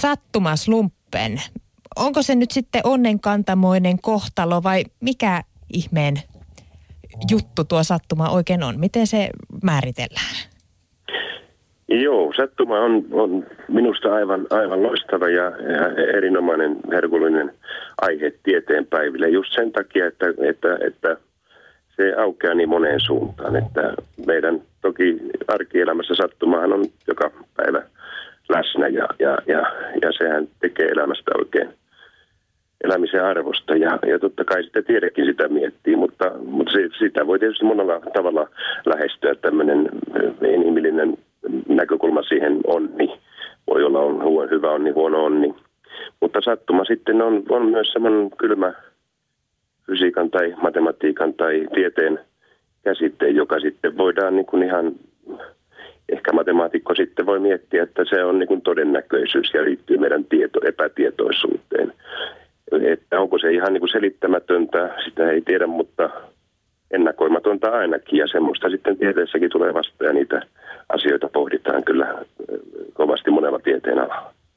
sattumaslumppen. Onko se nyt sitten onnenkantamoinen kohtalo vai mikä ihmeen juttu tuo sattuma oikein on? Miten se määritellään? Joo, sattuma on, on minusta aivan, aivan loistava ja, ja erinomainen herkullinen aihe tieteen päiville. Just sen takia, että, että, että se aukeaa niin moneen suuntaan. Että meidän toki arkielämässä sattumahan on joka päivä läsnä ja, ja, ja, ja sehän tekee elämästä oikein elämisen arvosta ja, ja totta kai sitä tiedekin sitä miettii, mutta, mutta se, sitä voi tietysti monella tavalla lähestyä tämmöinen inhimillinen näkökulma siihen onni. Voi olla on huono, hyvä onni, huono onni. Mutta sattuma sitten on, on myös semmoinen kylmä fysiikan tai matematiikan tai tieteen käsite, joka sitten voidaan niin kuin ihan, matemaatikko sitten voi miettiä, että se on niin kuin todennäköisyys ja liittyy meidän tieto, epätietoisuuteen. Että onko se ihan niin kuin selittämätöntä, sitä ei tiedä, mutta ennakoimatonta ainakin ja semmoista sitten tieteessäkin tulee vastaan ja niitä asioita pohditaan kyllä kovasti monella tieteen alalla.